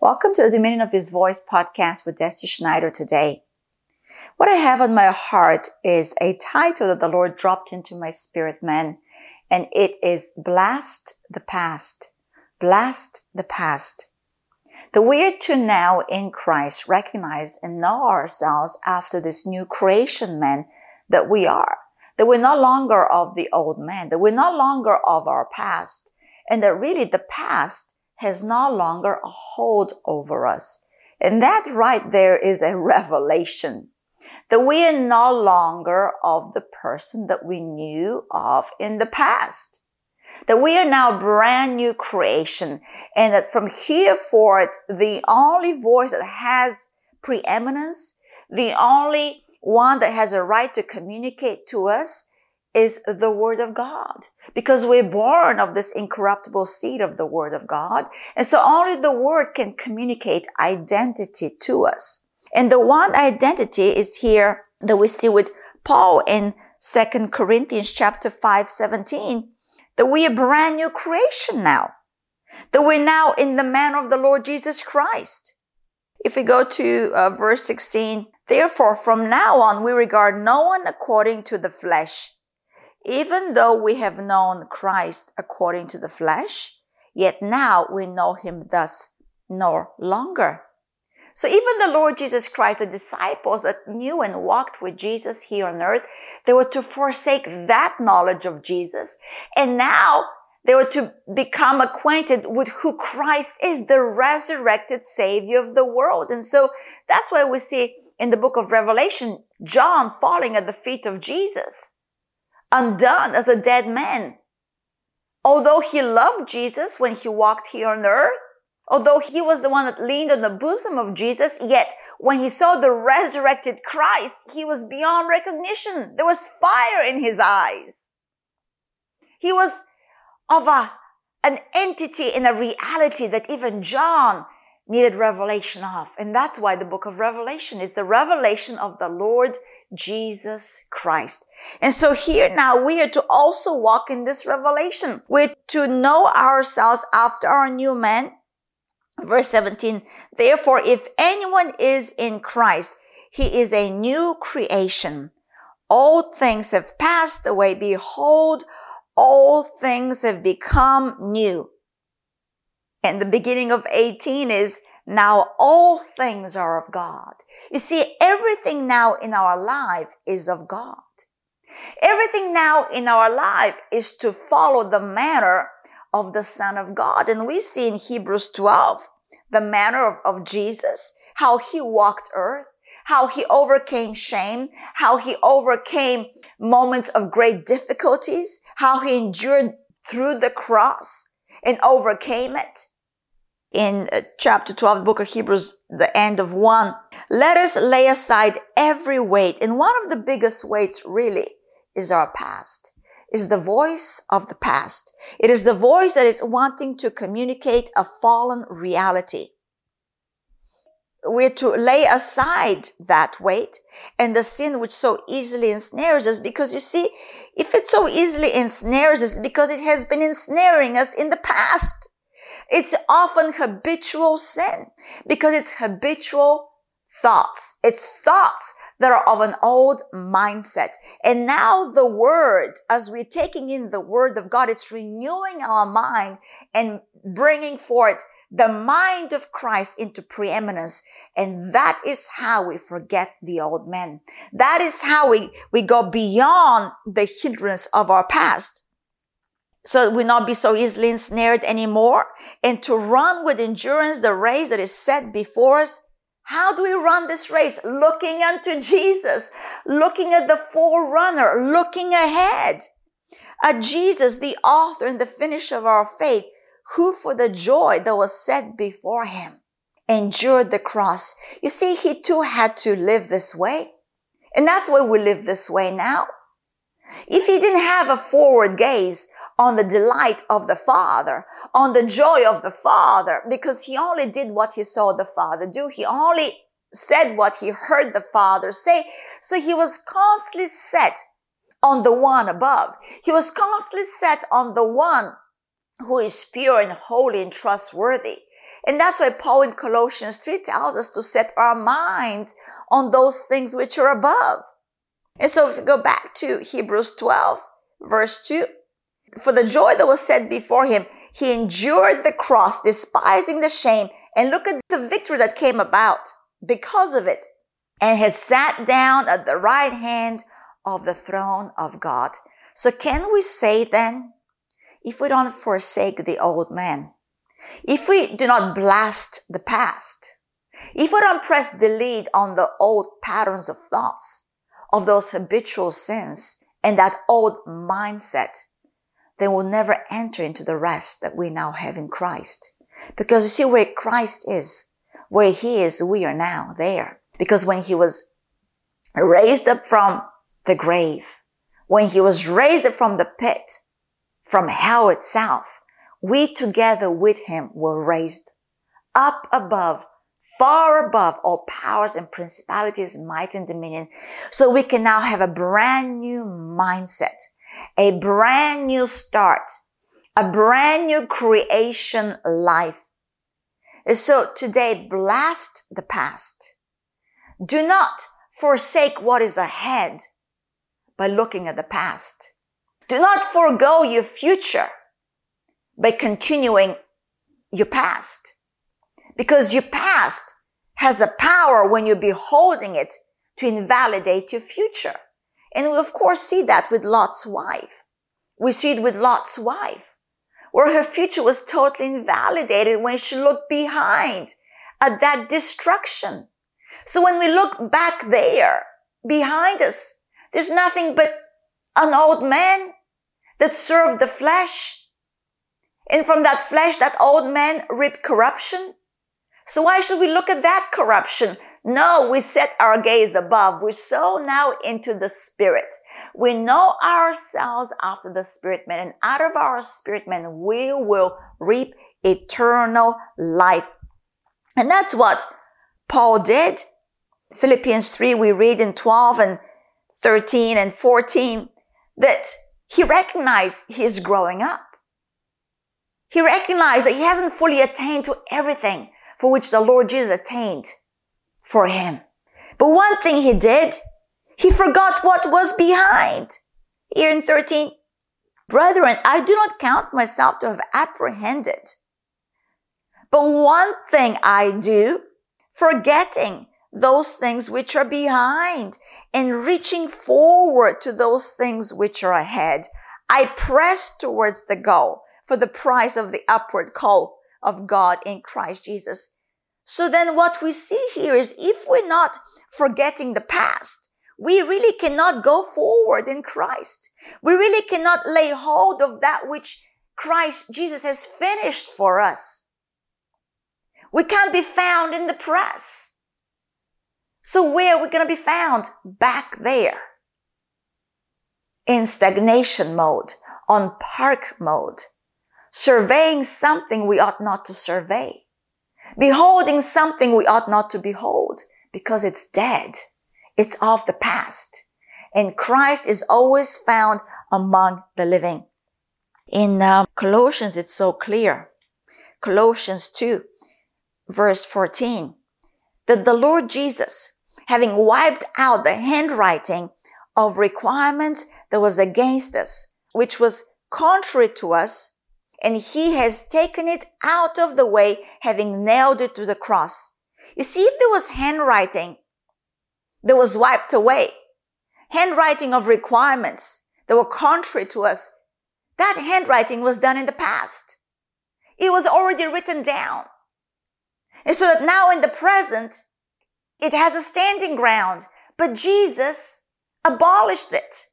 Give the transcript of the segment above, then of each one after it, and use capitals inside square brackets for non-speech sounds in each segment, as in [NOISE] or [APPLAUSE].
Welcome to the Dominion of His Voice podcast with Deci Schneider today. What I have on my heart is a title that the Lord dropped into my spirit, man, and it is Blast the Past. Blast the Past. The we are to now in Christ recognize and know ourselves after this new creation man that we are. That we're no longer of the old man, that we're no longer of our past, and that really the past has no longer a hold over us. And that right there is a [LAUGHS] revelation that we are no longer of the person that we knew of in the past. That we are now brand new creation and that from here forth, the only voice that has preeminence, the only one that has a right to communicate to us is the word of God because we're born of this incorruptible seed of the word of God. And so only the word can communicate identity to us. And the one identity is here that we see with Paul in 2 Corinthians chapter 5, 17, that we are brand new creation now. That we're now in the man of the Lord Jesus Christ. If we go to uh, verse 16, therefore from now on we regard no one according to the flesh. Even though we have known Christ according to the flesh, yet now we know him thus no longer. So even the Lord Jesus Christ, the disciples that knew and walked with Jesus here on earth, they were to forsake that knowledge of Jesus. And now they were to become acquainted with who Christ is, the resurrected savior of the world. And so that's why we see in the book of Revelation, John falling at the feet of Jesus undone as a dead man. Although he loved Jesus when he walked here on earth, although he was the one that leaned on the bosom of Jesus, yet when he saw the resurrected Christ, he was beyond recognition. There was fire in his eyes. He was of a, an entity in a reality that even John needed revelation of. And that's why the book of Revelation is the revelation of the Lord Jesus Christ. And so here now we are to also walk in this revelation. We're to know ourselves after our new man. Verse 17, therefore, if anyone is in Christ, he is a new creation. Old things have passed away. Behold, all things have become new. And the beginning of 18 is now all things are of God. You see, everything now in our life is of God. Everything now in our life is to follow the manner of the Son of God. And we see in Hebrews 12 the manner of, of Jesus, how he walked earth, how he overcame shame, how he overcame moments of great difficulties, how he endured through the cross and overcame it in uh, chapter 12, the book of Hebrews, the end of one. Let us lay aside every weight. And one of the biggest weights really is our past, is the voice of the past. It is the voice that is wanting to communicate a fallen reality. We're to lay aside that weight and the sin which so easily ensnares us because you see, if it so easily ensnares us because it has been ensnaring us in the past. It's often habitual sin because it's habitual thoughts. It's thoughts that are of an old mindset. And now the word, as we're taking in the word of God, it's renewing our mind and bringing forth the mind of Christ into preeminence. And that is how we forget the old man. That is how we, we go beyond the hindrance of our past so we not be so easily ensnared anymore and to run with endurance the race that is set before us. How do we run this race? Looking unto Jesus, looking at the forerunner, looking ahead at Jesus, the author and the finisher of our faith, who for the joy that was set before him endured the cross. You see, he too had to live this way. And that's why we live this way now. If he didn't have a forward gaze, on the delight of the Father, on the joy of the Father, because he only did what he saw the Father do. He only said what he heard the Father say. So he was constantly set on the one above. He was constantly set on the one who is pure and holy and trustworthy. And that's why Paul in Colossians 3 tells us to set our minds on those things which are above. And so if you go back to Hebrews 12, verse 2, for the joy that was set before him, he endured the cross, despising the shame, and look at the victory that came about because of it, and has sat down at the right hand of the throne of God. So can we say then, if we don't forsake the old man, if we do not blast the past, if we don't press delete on the old patterns of thoughts, of those habitual sins, and that old mindset, then we'll never enter into the rest that we now have in Christ. Because you see where Christ is, where he is, we are now there. Because when he was raised up from the grave, when he was raised up from the pit, from hell itself, we together with him were raised up above, far above all powers and principalities, might and dominion. So we can now have a brand new mindset, a brand new start, a brand new creation life. So today, blast the past. Do not forsake what is ahead by looking at the past. Do not forego your future by continuing your past. Because your past has a power when you're beholding it to invalidate your future. And we of course see that with Lot's wife. We see it with Lot's wife, where her future was totally invalidated when she looked behind at that destruction. So when we look back there, behind us, there's nothing but an old man that served the flesh. And from that flesh, that old man reaped corruption. So why should we look at that corruption? No, we set our gaze above. We're so now into the spirit. We know ourselves after the spirit man and out of our spirit man, we will reap eternal life. And that's what Paul did. Philippians 3, we read in 12 and 13 and 14 that he recognized he's growing up. He recognized that he hasn't fully attained to everything for which the Lord Jesus attained for him. But one thing he did, he forgot what was behind. Here in 13, brethren, I do not count myself to have apprehended. But one thing I do, forgetting those things which are behind and reaching forward to those things which are ahead. I press towards the goal for the prize of the upward call of God in Christ Jesus. So then what we see here is if we're not forgetting the past, we really cannot go forward in Christ. We really cannot lay hold of that which Christ Jesus has finished for us. We can't be found in the press. So where are we going to be found? Back there. In stagnation mode, on park mode, surveying something we ought not to survey, beholding something we ought not to behold because it's dead. It's of the past. And Christ is always found among the living. In um, Colossians, it's so clear. Colossians 2, verse 14, that the Lord Jesus, having wiped out the handwriting of requirements that was against us, which was contrary to us, and he has taken it out of the way, having nailed it to the cross. You see, if there was handwriting that was wiped away, handwriting of requirements that were contrary to us, that handwriting was done in the past. It was already written down. And so that now in the present, it has a standing ground, but Jesus abolished it.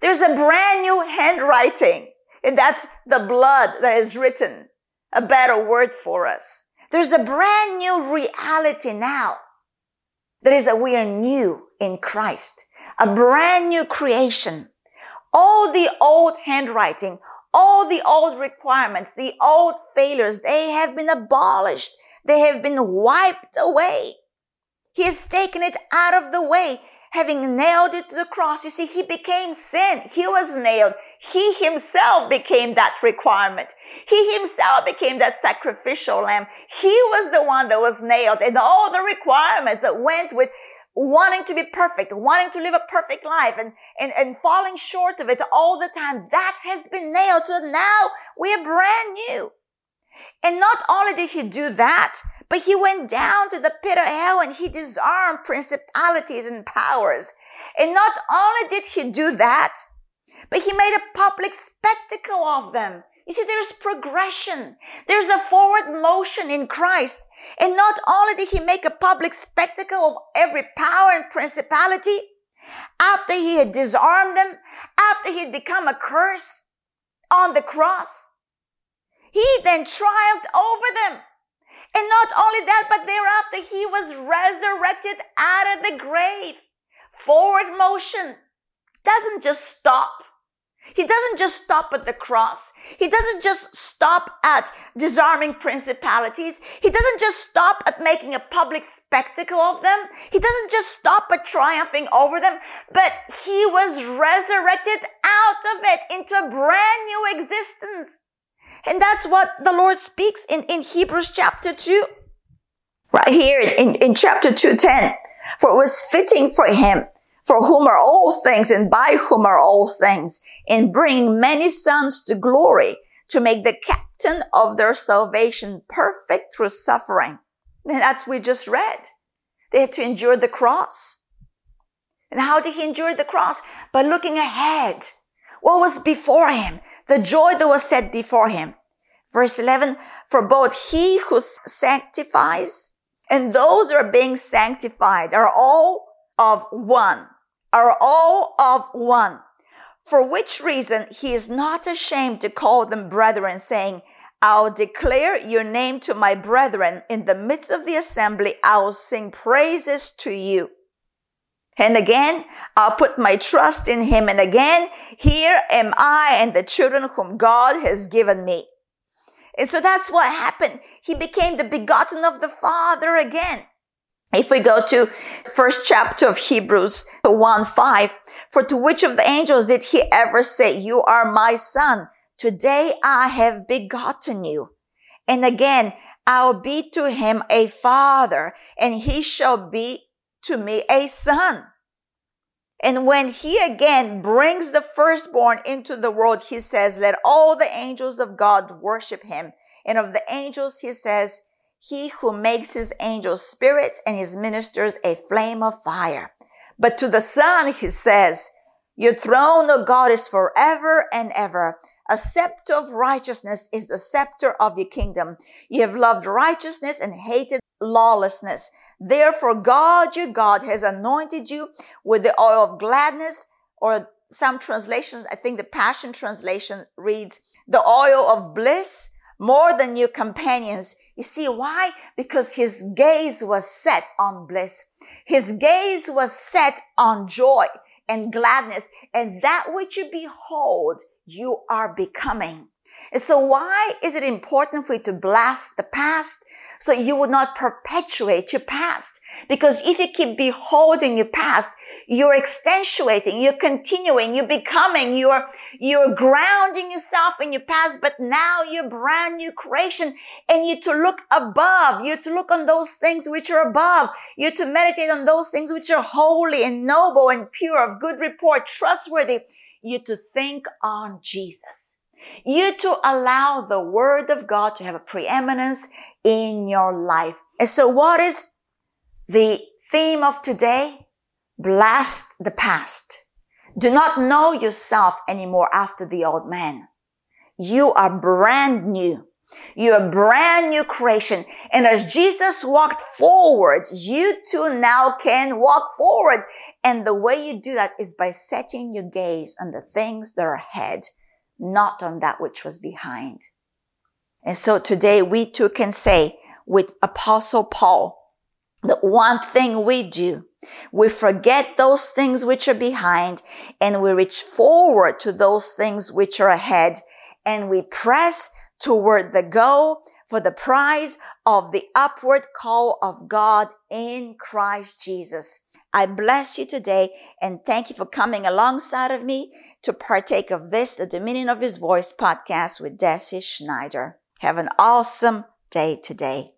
There's a brand new handwriting, and that's the blood that is written, a better word for us. There's a brand new reality now. There is a we are new in Christ, a brand new creation. All the old handwriting, all the old requirements, the old failures, they have been abolished. They have been wiped away. He has taken it out of the way, having nailed it to the cross. You see, he became sin. He was nailed. He himself became that requirement. He himself became that sacrificial lamb. He was the one that was nailed and all the requirements that went with wanting to be perfect, wanting to live a perfect life and, and, and falling short of it all the time. That has been nailed. So now we are brand new. And not only did he do that, but he went down to the pit of hell and he disarmed principalities and powers. And not only did he do that, but he made a public spectacle of them. You see, there's progression. There's a forward motion in Christ. And not only did he make a public spectacle of every power and principality, after he had disarmed them, after he had become a curse on the cross, he then triumphed over them. And not only that, but thereafter he was resurrected out of the grave. Forward motion doesn't just stop. He doesn't just stop at the cross. He doesn't just stop at disarming principalities. He doesn't just stop at making a public spectacle of them. He doesn't just stop at triumphing over them, but he was resurrected out of it into a brand new existence. And that's what the Lord speaks in, in Hebrews chapter 2. Right here in, in chapter 210. For it was fitting for him, for whom are all things and by whom are all things, in bringing many sons to glory, to make the captain of their salvation perfect through suffering. And that's we just read. They had to endure the cross. And how did he endure the cross? By looking ahead. What was before him? The joy that was set before him. Verse 11, for both he who sanctifies and those who are being sanctified are all of one, are all of one. For which reason he is not ashamed to call them brethren, saying, I'll declare your name to my brethren in the midst of the assembly. I'll sing praises to you. And again, I'll put my trust in him. And again, here am I and the children whom God has given me. And so that's what happened. He became the begotten of the Father again. If we go to first chapter of Hebrews 1 5, for to which of the angels did he ever say, you are my son? Today I have begotten you. And again, I'll be to him a father and he shall be to me a son. And when he again brings the firstborn into the world, he says, let all the angels of God worship him. And of the angels, he says, he who makes his angels spirits and his ministers a flame of fire. But to the son, he says, your throne, O God, is forever and ever. A scepter of righteousness is the scepter of your kingdom. You have loved righteousness and hated lawlessness. Therefore, God, your God, has anointed you with the oil of gladness, or some translations, I think the Passion Translation reads, the oil of bliss more than your companions. You see why? Because his gaze was set on bliss. His gaze was set on joy and gladness and that which you behold, you are becoming. And so why is it important for you to blast the past? So you would not perpetuate your past. Because if you keep beholding your past, you're accentuating, you're continuing, you're becoming, you're, you're grounding yourself in your past, but now you're brand new creation and you to look above, you to look on those things which are above, you to meditate on those things which are holy and noble and pure, of good report, trustworthy, you to think on Jesus. You to allow the word of God to have a preeminence in your life. And so what is the theme of today? Blast the past. Do not know yourself anymore after the old man. You are brand new. You're a brand new creation. And as Jesus walked forward, you too now can walk forward. And the way you do that is by setting your gaze on the things that are ahead not on that which was behind. And so today we too can say with apostle Paul, the one thing we do, we forget those things which are behind and we reach forward to those things which are ahead and we press toward the goal for the prize of the upward call of God in Christ Jesus. I bless you today and thank you for coming alongside of me to partake of this, the Dominion of His Voice podcast with Deci Schneider. Have an awesome day today.